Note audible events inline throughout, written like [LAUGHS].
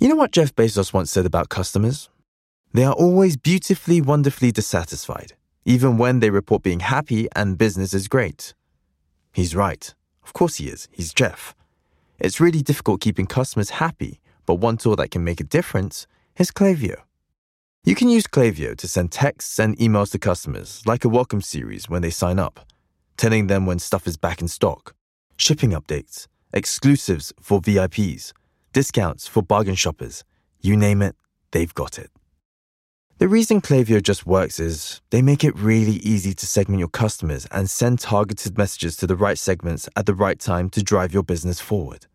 You know what Jeff Bezos once said about customers? They are always beautifully, wonderfully dissatisfied, even when they report being happy and business is great. He's right. Of course he is. He's Jeff. It's really difficult keeping customers happy, but one tool that can make a difference is Klaviyo. You can use Klaviyo to send texts and emails to customers, like a welcome series when they sign up, telling them when stuff is back in stock, shipping updates, exclusives for VIPs, discounts for bargain shoppers. You name it, they've got it. The reason Klaviyo just works is they make it really easy to segment your customers and send targeted messages to the right segments at the right time to drive your business forward.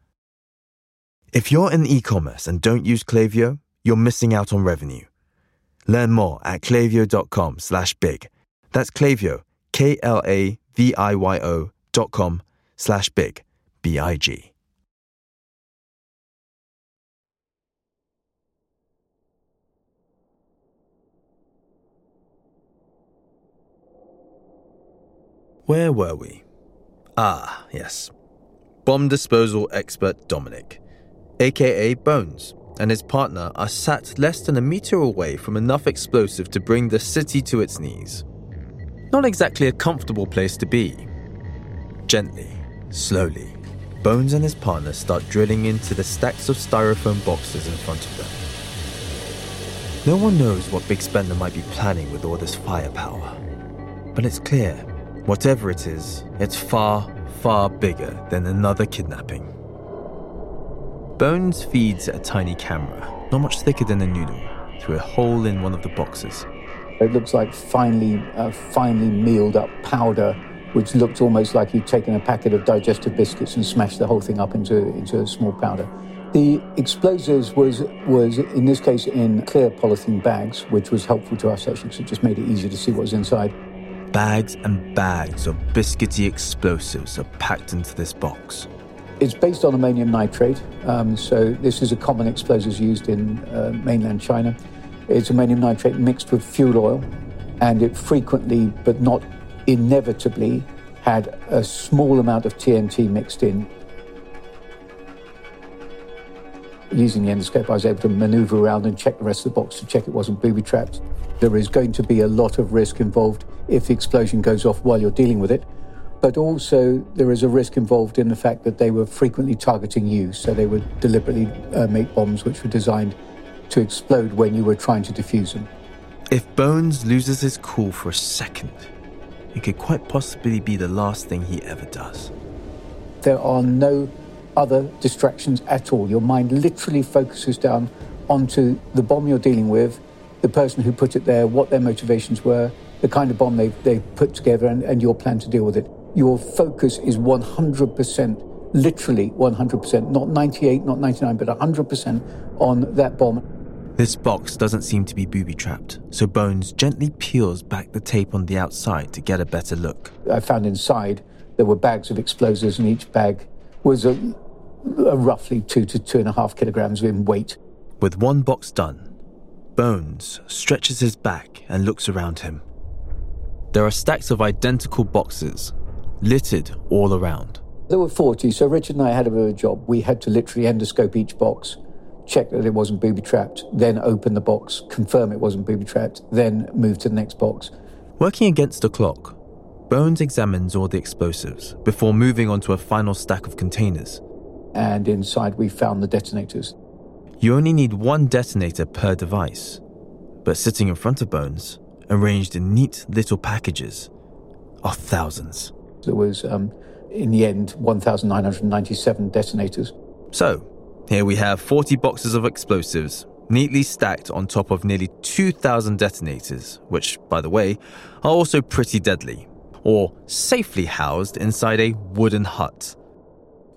If you're in e-commerce and don't use Klaviyo, you're missing out on revenue. Learn more at klaviyo.com slash big. That's Klaviyo, K-L-A-V-I-Y-O dot com slash big, B-I-G. Where were we? Ah, yes. Bomb disposal expert Dominic, aka Bones, and his partner are sat less than a meter away from enough explosive to bring the city to its knees. Not exactly a comfortable place to be. Gently, slowly, Bones and his partner start drilling into the stacks of styrofoam boxes in front of them. No one knows what Big Spender might be planning with all this firepower. But it's clear Whatever it is, it's far, far bigger than another kidnapping. Bones feeds a tiny camera, not much thicker than a noodle, through a hole in one of the boxes. It looks like finely, uh, finely mealed up powder, which looked almost like he'd taken a packet of digestive biscuits and smashed the whole thing up into, into a small powder. The explosives was, was, in this case, in clear polythene bags, which was helpful to us actually because it just made it easier to see what was inside. Bags and bags of biscuity explosives are packed into this box. It's based on ammonium nitrate, um, so this is a common explosive used in uh, mainland China. It's ammonium nitrate mixed with fuel oil, and it frequently, but not inevitably, had a small amount of TNT mixed in. Using the endoscope, I was able to maneuver around and check the rest of the box to check it wasn't booby trapped. There is going to be a lot of risk involved if the explosion goes off while you're dealing with it. But also, there is a risk involved in the fact that they were frequently targeting you. So they would deliberately uh, make bombs which were designed to explode when you were trying to defuse them. If Bones loses his cool for a second, it could quite possibly be the last thing he ever does. There are no other distractions at all. Your mind literally focuses down onto the bomb you're dealing with, the person who put it there, what their motivations were, the kind of bomb they've, they've put together, and, and your plan to deal with it. Your focus is 100%, literally 100%, not 98, not 99, but 100% on that bomb. This box doesn't seem to be booby trapped, so Bones gently peels back the tape on the outside to get a better look. I found inside there were bags of explosives, and each bag was a, a roughly two to two and a half kilograms in weight. With one box done, Bones stretches his back and looks around him. There are stacks of identical boxes, littered all around. There were 40, so Richard and I had a bit of a job. We had to literally endoscope each box, check that it wasn't booby trapped, then open the box, confirm it wasn't booby trapped, then move to the next box. Working against the clock, Bones examines all the explosives before moving on to a final stack of containers. And inside, we found the detonators. You only need one detonator per device, but sitting in front of Bones, arranged in neat little packages, are thousands. There was, um, in the end, 1,997 detonators. So, here we have 40 boxes of explosives, neatly stacked on top of nearly 2,000 detonators, which, by the way, are also pretty deadly, or safely housed inside a wooden hut.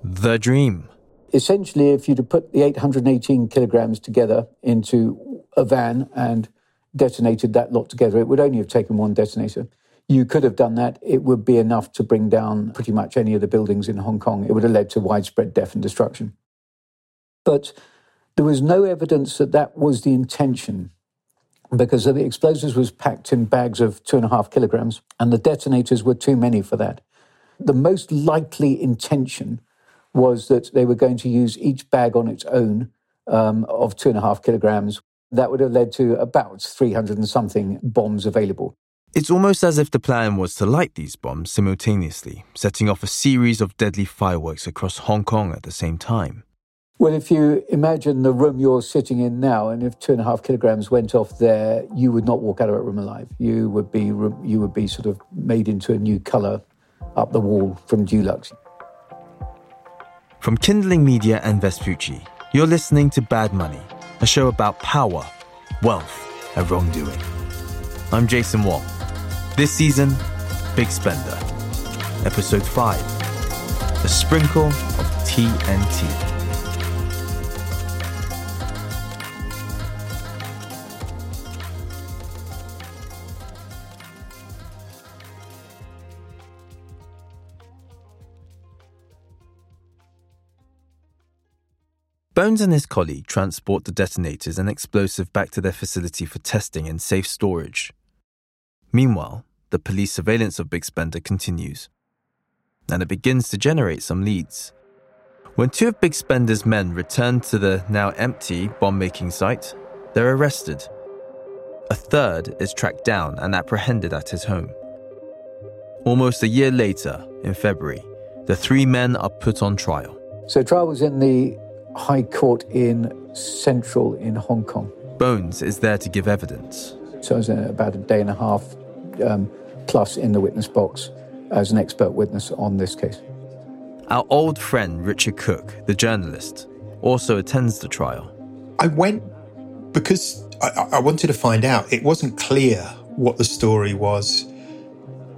The dream. Essentially, if you'd have put the 818 kilograms together into a van and detonated that lot together, it would only have taken one detonator. You could have done that. It would be enough to bring down pretty much any of the buildings in Hong Kong. It would have led to widespread death and destruction. But there was no evidence that that was the intention because the explosives was packed in bags of two and a half kilograms and the detonators were too many for that. The most likely intention was that they were going to use each bag on its own um, of two and a half kilograms. That would have led to about 300 and something bombs available. It's almost as if the plan was to light these bombs simultaneously, setting off a series of deadly fireworks across Hong Kong at the same time. Well, if you imagine the room you're sitting in now, and if two and a half kilograms went off there, you would not walk out of that room alive. You would be you would be sort of made into a new colour up the wall from Dulux. From Kindling Media and Vespucci, you're listening to Bad Money, a show about power, wealth, and wrongdoing. I'm Jason Wong. This season, Big Spender. Episode 5 A Sprinkle of TNT. Bones and his colleague transport the detonators and explosive back to their facility for testing and safe storage. Meanwhile, the police surveillance of Big Spender continues, and it begins to generate some leads. When two of Big Spender's men return to the now empty bomb making site, they're arrested. A third is tracked down and apprehended at his home. Almost a year later, in February, the three men are put on trial. So, trial was in the High Court in Central in Hong Kong. Bones is there to give evidence. So I was about a day and a half um, plus in the witness box as an expert witness on this case. Our old friend Richard Cook, the journalist, also attends the trial. I went because I, I wanted to find out. It wasn't clear what the story was.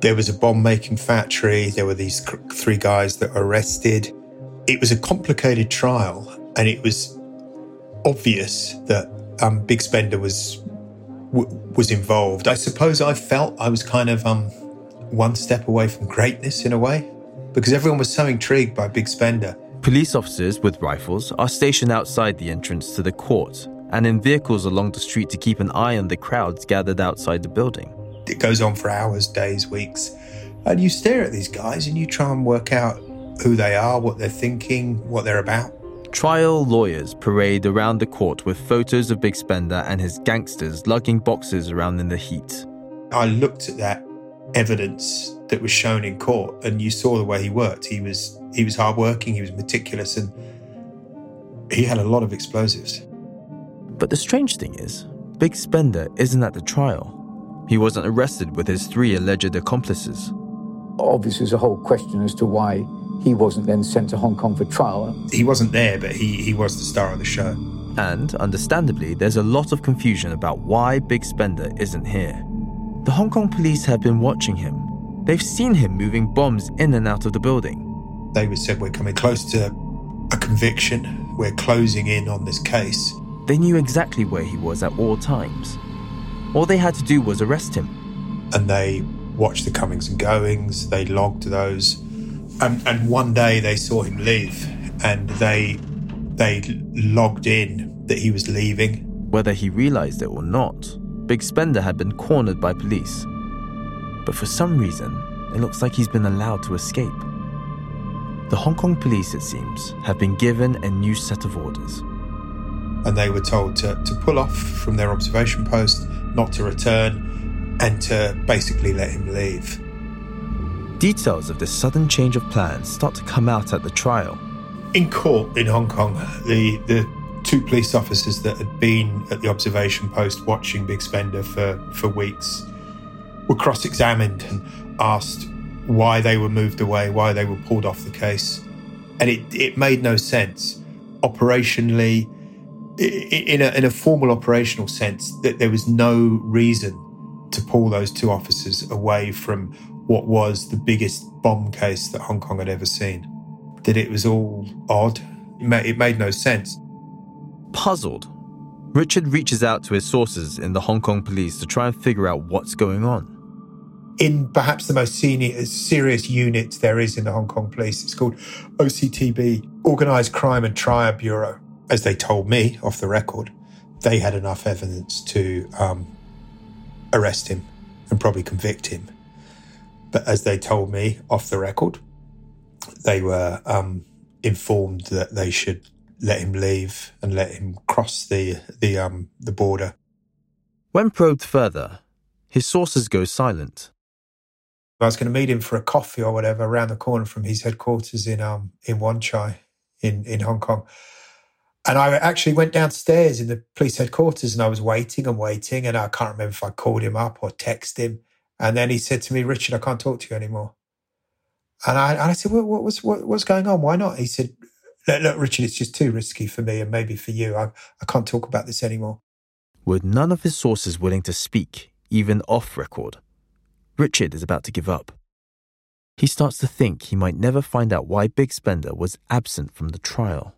There was a bomb making factory, there were these three guys that were arrested. It was a complicated trial, and it was obvious that um, Big Spender was w- was involved. I suppose I felt I was kind of um, one step away from greatness in a way because everyone was so intrigued by Big Spender. Police officers with rifles are stationed outside the entrance to the court and in vehicles along the street to keep an eye on the crowds gathered outside the building. It goes on for hours, days, weeks. And you stare at these guys and you try and work out who they are, what they're thinking, what they're about. Trial lawyers parade around the court with photos of Big Spender and his gangsters lugging boxes around in the heat. I looked at that evidence that was shown in court and you saw the way he worked. He was he was hardworking, he was meticulous and he had a lot of explosives. But the strange thing is, Big Spender isn't at the trial. He wasn't arrested with his three alleged accomplices. Obviously, there's a whole question as to why he wasn't then sent to Hong Kong for trial. He wasn't there, but he, he was the star of the show. And, understandably, there's a lot of confusion about why Big Spender isn't here. The Hong Kong police have been watching him. They've seen him moving bombs in and out of the building. They said, We're coming close to a conviction. We're closing in on this case. They knew exactly where he was at all times. All they had to do was arrest him. And they watched the comings and goings, they logged those and, and one day they saw him leave, and they they logged in that he was leaving. Whether he realized it or not, Big Spender had been cornered by police. But for some reason, it looks like he's been allowed to escape. The Hong Kong police, it seems, have been given a new set of orders. And they were told to, to pull off from their observation post, not to return, and to basically let him leave. Details of this sudden change of plans start to come out at the trial. In court in Hong Kong, the, the two police officers that had been at the observation post watching Big Spender for, for weeks were cross examined and asked why they were moved away, why they were pulled off the case. And it, it made no sense. Operationally, in a, in a formal operational sense, that there was no reason to pull those two officers away from what was the biggest bomb case that Hong Kong had ever seen. That it was all odd. It made no sense. Puzzled, Richard reaches out to his sources in the Hong Kong police to try and figure out what's going on. In perhaps the most senior, serious unit there is in the Hong Kong police, it's called OCTB, Organised Crime and Triad Bureau. As they told me off the record, they had enough evidence to um, arrest him and probably convict him. But as they told me off the record, they were um, informed that they should let him leave and let him cross the the um the border. When probed further, his sources go silent. I was going to meet him for a coffee or whatever around the corner from his headquarters in um in Wan Chai in in Hong Kong. And I actually went downstairs in the police headquarters and I was waiting and waiting. And I can't remember if I called him up or texted him. And then he said to me, Richard, I can't talk to you anymore. And I, and I said, what, what was, what, what's going on? Why not? He said, look, look, Richard, it's just too risky for me and maybe for you. I, I can't talk about this anymore. With none of his sources willing to speak, even off record, Richard is about to give up. He starts to think he might never find out why Big Spender was absent from the trial.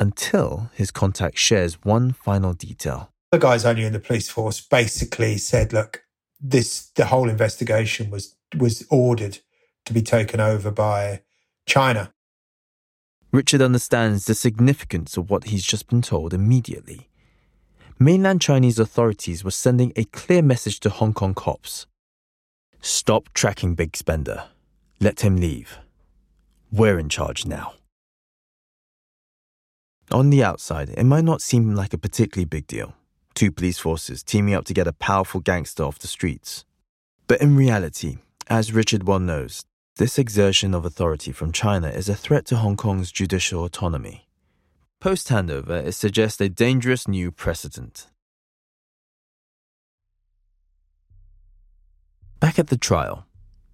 Until his contact shares one final detail. The guys I knew in the police force basically said, look, this the whole investigation was was ordered to be taken over by China. Richard understands the significance of what he's just been told immediately. Mainland Chinese authorities were sending a clear message to Hong Kong cops Stop tracking Big Spender. Let him leave. We're in charge now. On the outside, it might not seem like a particularly big deal. Two police forces teaming up to get a powerful gangster off the streets. But in reality, as Richard well knows, this exertion of authority from China is a threat to Hong Kong's judicial autonomy. Post handover, it suggests a dangerous new precedent. Back at the trial,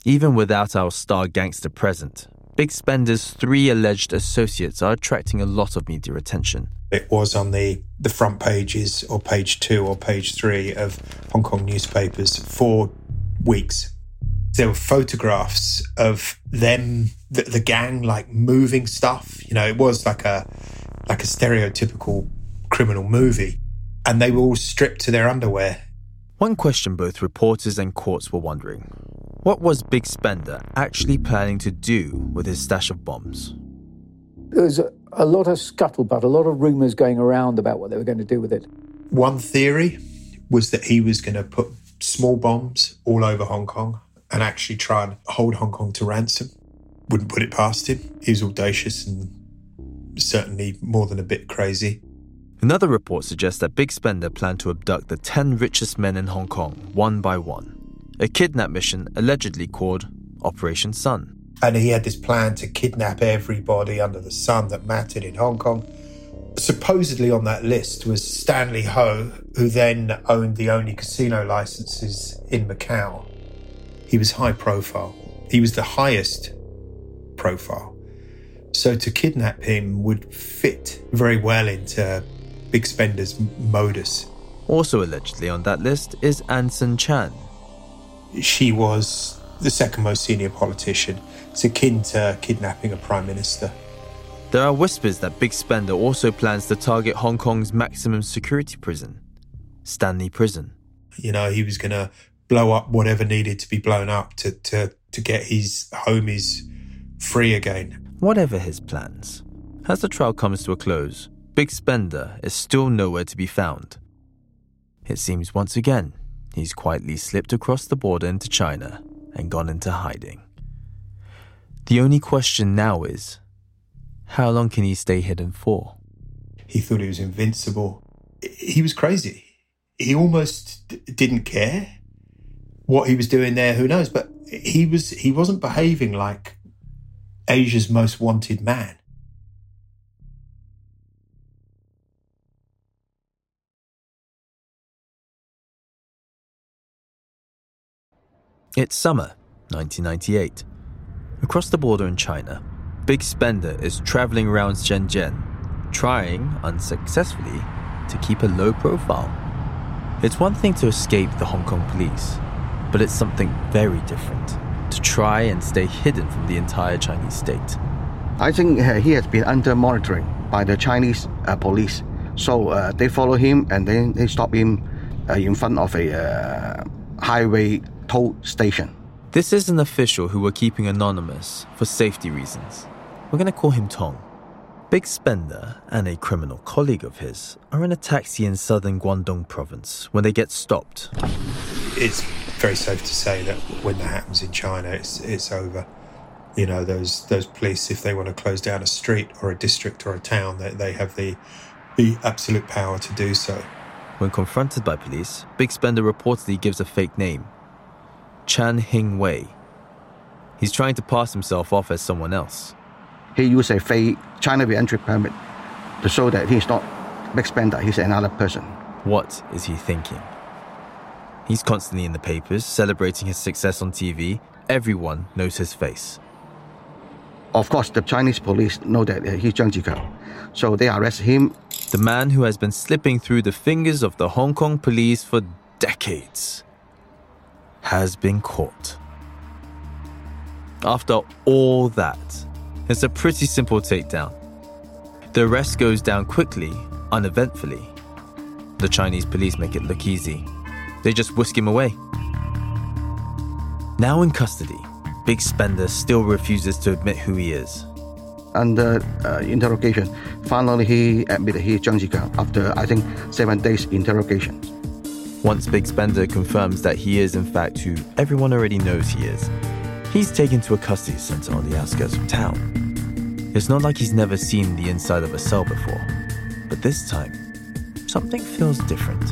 even without our star gangster present, Big Spender's three alleged associates are attracting a lot of media attention. It was on the, the front pages or page two or page three of Hong Kong newspapers for weeks. There were photographs of them, the, the gang, like moving stuff. You know, it was like a like a stereotypical criminal movie, and they were all stripped to their underwear one question both reporters and courts were wondering what was Big Spender actually planning to do with his stash of bombs? There was a, a lot of scuttlebutt, a lot of rumours going around about what they were going to do with it. One theory was that he was going to put small bombs all over Hong Kong and actually try and hold Hong Kong to ransom. Wouldn't put it past him. He was audacious and certainly more than a bit crazy. Another report suggests that Big Spender planned to abduct the 10 richest men in Hong Kong, one by one. A kidnap mission allegedly called Operation Sun. And he had this plan to kidnap everybody under the sun that mattered in Hong Kong. Supposedly on that list was Stanley Ho, who then owned the only casino licenses in Macau. He was high profile. He was the highest profile. So to kidnap him would fit very well into big spenders modus. Also allegedly on that list is Anson Chan. She was the second most senior politician. It's akin to kidnapping a prime minister. There are whispers that Big Spender also plans to target Hong Kong's maximum security prison, Stanley Prison. You know, he was going to blow up whatever needed to be blown up to, to, to get his homies free again. Whatever his plans, as the trial comes to a close, Big Spender is still nowhere to be found. It seems once again he's quietly slipped across the border into China and gone into hiding. The only question now is how long can he stay hidden for? He thought he was invincible. He was crazy. He almost didn't care what he was doing there. Who knows? But he was he wasn't behaving like Asia's most wanted man. It's summer, 1998. Across the border in China, Big Spender is traveling around Shenzhen, trying, unsuccessfully, to keep a low profile. It's one thing to escape the Hong Kong police, but it's something very different to try and stay hidden from the entire Chinese state. I think uh, he has been under monitoring by the Chinese uh, police. So uh, they follow him and then they stop him uh, in front of a uh, highway toll station. This is an official who we're keeping anonymous for safety reasons. We're going to call him Tong. Big Spender and a criminal colleague of his are in a taxi in southern Guangdong province when they get stopped. It's very safe to say that when that happens in China, it's, it's over. You know, those those police, if they want to close down a street or a district or a town, they, they have the the absolute power to do so. When confronted by police, Big Spender reportedly gives a fake name Chan Hing Wei. He's trying to pass himself off as someone else. He used a fake China re-entry permit to show that he's not Big Spender, he's another person. What is he thinking? He's constantly in the papers, celebrating his success on TV. Everyone knows his face. Of course, the Chinese police know that uh, he's Zhang Jikao, so they arrest him. The man who has been slipping through the fingers of the Hong Kong police for decades has been caught. After all that, it's a pretty simple takedown. The arrest goes down quickly, uneventfully. The Chinese police make it look easy. They just whisk him away. Now in custody, Big Spender still refuses to admit who he is. Under uh, interrogation, finally he admitted he is Zhang Jikao after, I think, seven days interrogation. Once Big Spender confirms that he is in fact who everyone already knows he is, he's taken to a custody center on the outskirts of town. It's not like he's never seen the inside of a cell before, but this time, something feels different.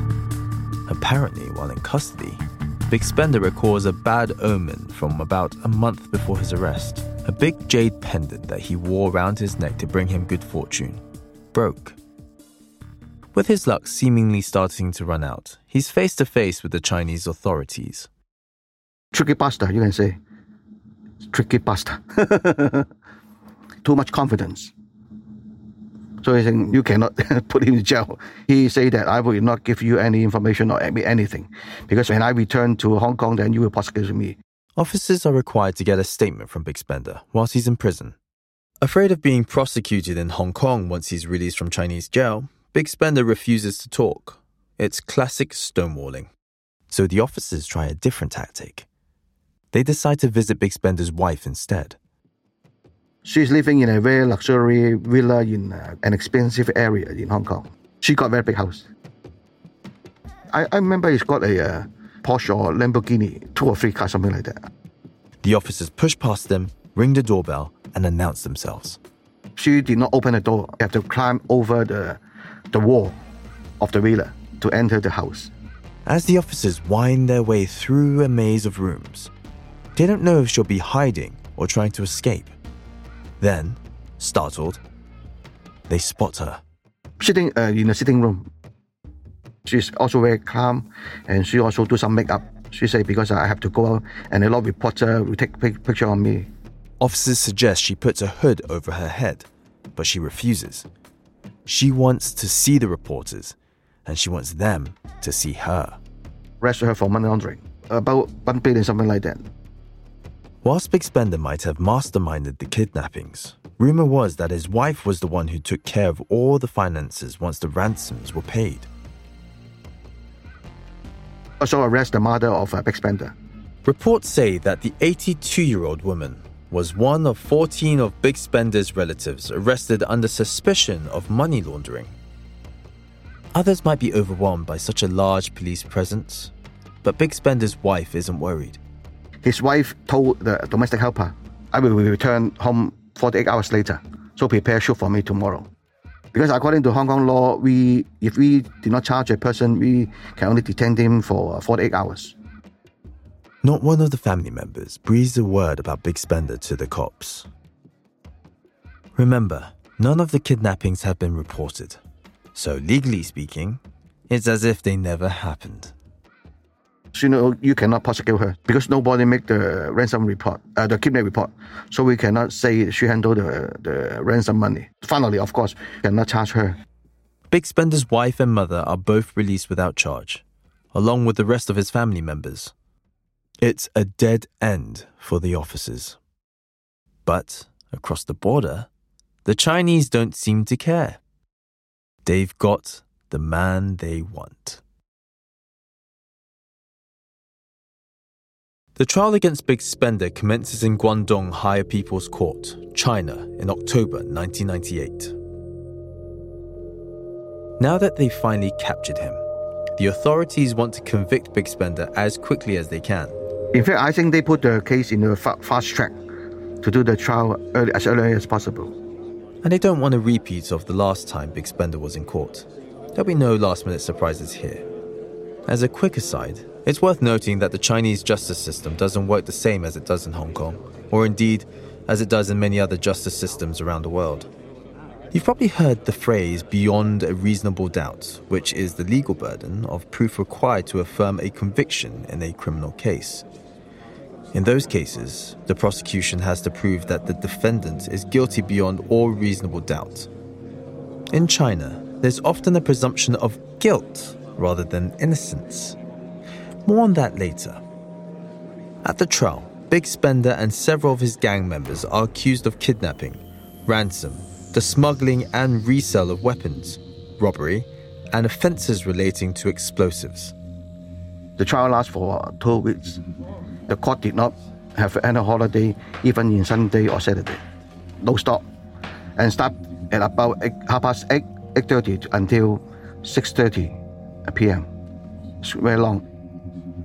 Apparently, while in custody, Big Spender recalls a bad omen from about a month before his arrest. A big jade pendant that he wore around his neck to bring him good fortune broke. With his luck seemingly starting to run out, he's face to face with the Chinese authorities. Tricky bastard, you can say. Tricky bastard. [LAUGHS] Too much confidence. So he's saying you cannot [LAUGHS] put him in jail. He say that I will not give you any information or anything, because when I return to Hong Kong, then you will prosecute me. Officers are required to get a statement from Big Spender whilst he's in prison. Afraid of being prosecuted in Hong Kong once he's released from Chinese jail, Big Spender refuses to talk. It's classic stonewalling. So the officers try a different tactic. They decide to visit Big Spender's wife instead. She's living in a very luxury villa in uh, an expensive area in Hong Kong. She got a very big house. I, I remember he's got a uh, Porsche or Lamborghini, two or three cars, something like that. The officers push past them, ring the doorbell, and announce themselves. She did not open the door. You have to climb over the, the wall of the villa to enter the house. As the officers wind their way through a maze of rooms, they don't know if she'll be hiding or trying to escape. Then, startled, they spot her. Sitting uh, in the sitting room. She's also very calm and she also do some makeup. She say because I have to go out and a lot of reporter will take pic- picture on me. Officers suggest she puts a hood over her head, but she refuses. She wants to see the reporters, and she wants them to see her. Arrest her for money laundering. About one billion, something like that. Whilst Big Spender might have masterminded the kidnappings, rumor was that his wife was the one who took care of all the finances once the ransoms were paid. Also arrest the mother of uh, Big Spender. Reports say that the 82 year old woman was one of 14 of Big Spender's relatives arrested under suspicion of money laundering. Others might be overwhelmed by such a large police presence, but Big Spender's wife isn't worried. His wife told the domestic helper, I will return home 48 hours later, so prepare a shoot for me tomorrow. Because according to Hong Kong law, we if we did not charge a person, we can only detain him for uh, 48 hours. Not one of the family members breathes a word about Big Spender to the cops. Remember, none of the kidnappings have been reported, so legally speaking, it's as if they never happened. So, you know, you cannot prosecute her because nobody make the ransom report, uh, the kidnap report. So we cannot say she handled the, the ransom money. Finally, of course, you cannot charge her. Big Spender's wife and mother are both released without charge, along with the rest of his family members. It's a dead end for the officers. But across the border, the Chinese don't seem to care. They've got the man they want. The trial against Big Spender commences in Guangdong Higher People's Court, China, in October 1998. Now that they've finally captured him, the authorities want to convict Big Spender as quickly as they can. In fact, I think they put the case in a fa- fast track to do the trial early, as early as possible. And they don't want a repeat of the last time Big Spender was in court. There'll be no last minute surprises here. As a quick aside, it's worth noting that the Chinese justice system doesn't work the same as it does in Hong Kong, or indeed as it does in many other justice systems around the world. You've probably heard the phrase beyond a reasonable doubt, which is the legal burden of proof required to affirm a conviction in a criminal case. In those cases, the prosecution has to prove that the defendant is guilty beyond all reasonable doubt. In China, there's often a presumption of guilt rather than innocence. More on that later. At the trial, Big Spender and several of his gang members are accused of kidnapping, ransom, the smuggling and resale of weapons, robbery, and offences relating to explosives. The trial lasts for two weeks. The court did not have any holiday, even in Sunday or Saturday. No stop. And start at about eight, half past 8, 8.30 until 6.30 p.m. It's very long.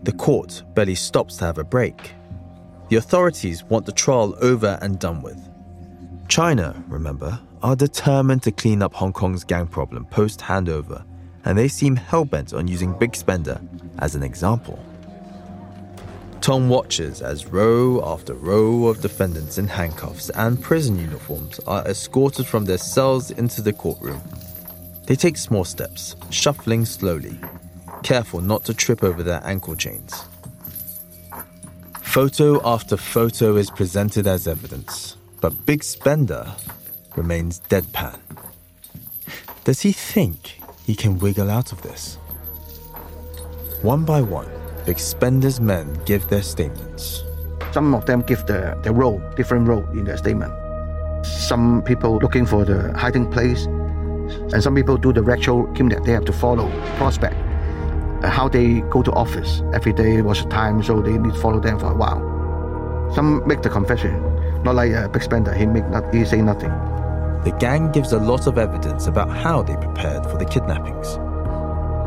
The court barely stops to have a break. The authorities want the trial over and done with. China, remember, are determined to clean up Hong Kong's gang problem post handover, and they seem hell bent on using Big Spender as an example. Tong watches as row after row of defendants in handcuffs and prison uniforms are escorted from their cells into the courtroom. They take small steps, shuffling slowly, careful not to trip over their ankle chains. Photo after photo is presented as evidence, but Big Spender remains deadpan. Does he think he can wiggle out of this? One by one, Big Spender's men give their statements. Some of them give the, the role, different role in their statement. Some people looking for the hiding place, and some people do the actual that They have to follow prospect, uh, how they go to office every day, what's the time, so they need to follow them for a while. Some make the confession, not like a big spender. He make not, he say nothing. The gang gives a lot of evidence about how they prepared for the kidnappings.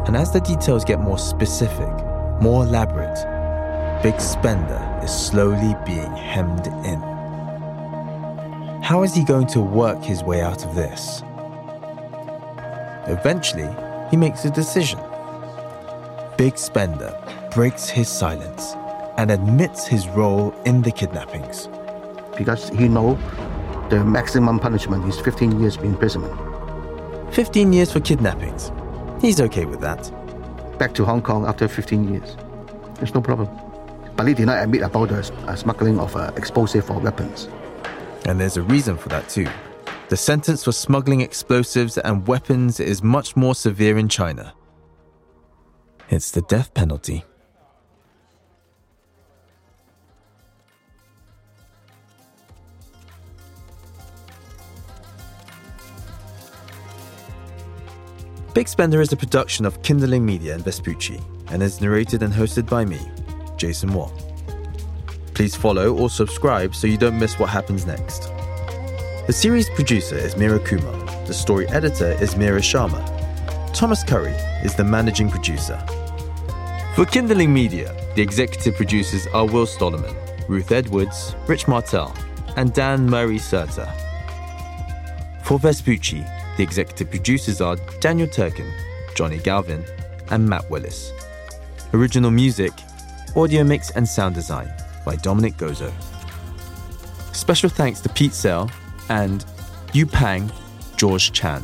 And as the details get more specific, more elaborate, Big Spender is slowly being hemmed in. How is he going to work his way out of this? Eventually, he makes a decision. Big Spender breaks his silence and admits his role in the kidnappings. Because he know the maximum punishment is 15 years imprisonment. 15 years for kidnappings. He's okay with that. Back to Hong Kong after 15 years. There's no problem. But he did not admit about the uh, smuggling of uh, explosive or weapons. And there's a reason for that too. The sentence for smuggling explosives and weapons is much more severe in China. It's the death penalty. Big Spender is a production of Kindling Media and Vespucci and is narrated and hosted by me, Jason Watt. Please follow or subscribe so you don't miss what happens next. The series producer is Mira Kumar. The story editor is Mira Sharma. Thomas Curry is the managing producer. For Kindling Media, the executive producers are Will Stollerman, Ruth Edwards, Rich Martell, and Dan Murray Serter. For Vespucci, the executive producers are Daniel Turkin, Johnny Galvin, and Matt Willis. Original music, audio mix, and sound design by Dominic Gozo. Special thanks to Pete Sale and Yu Pang George Chan.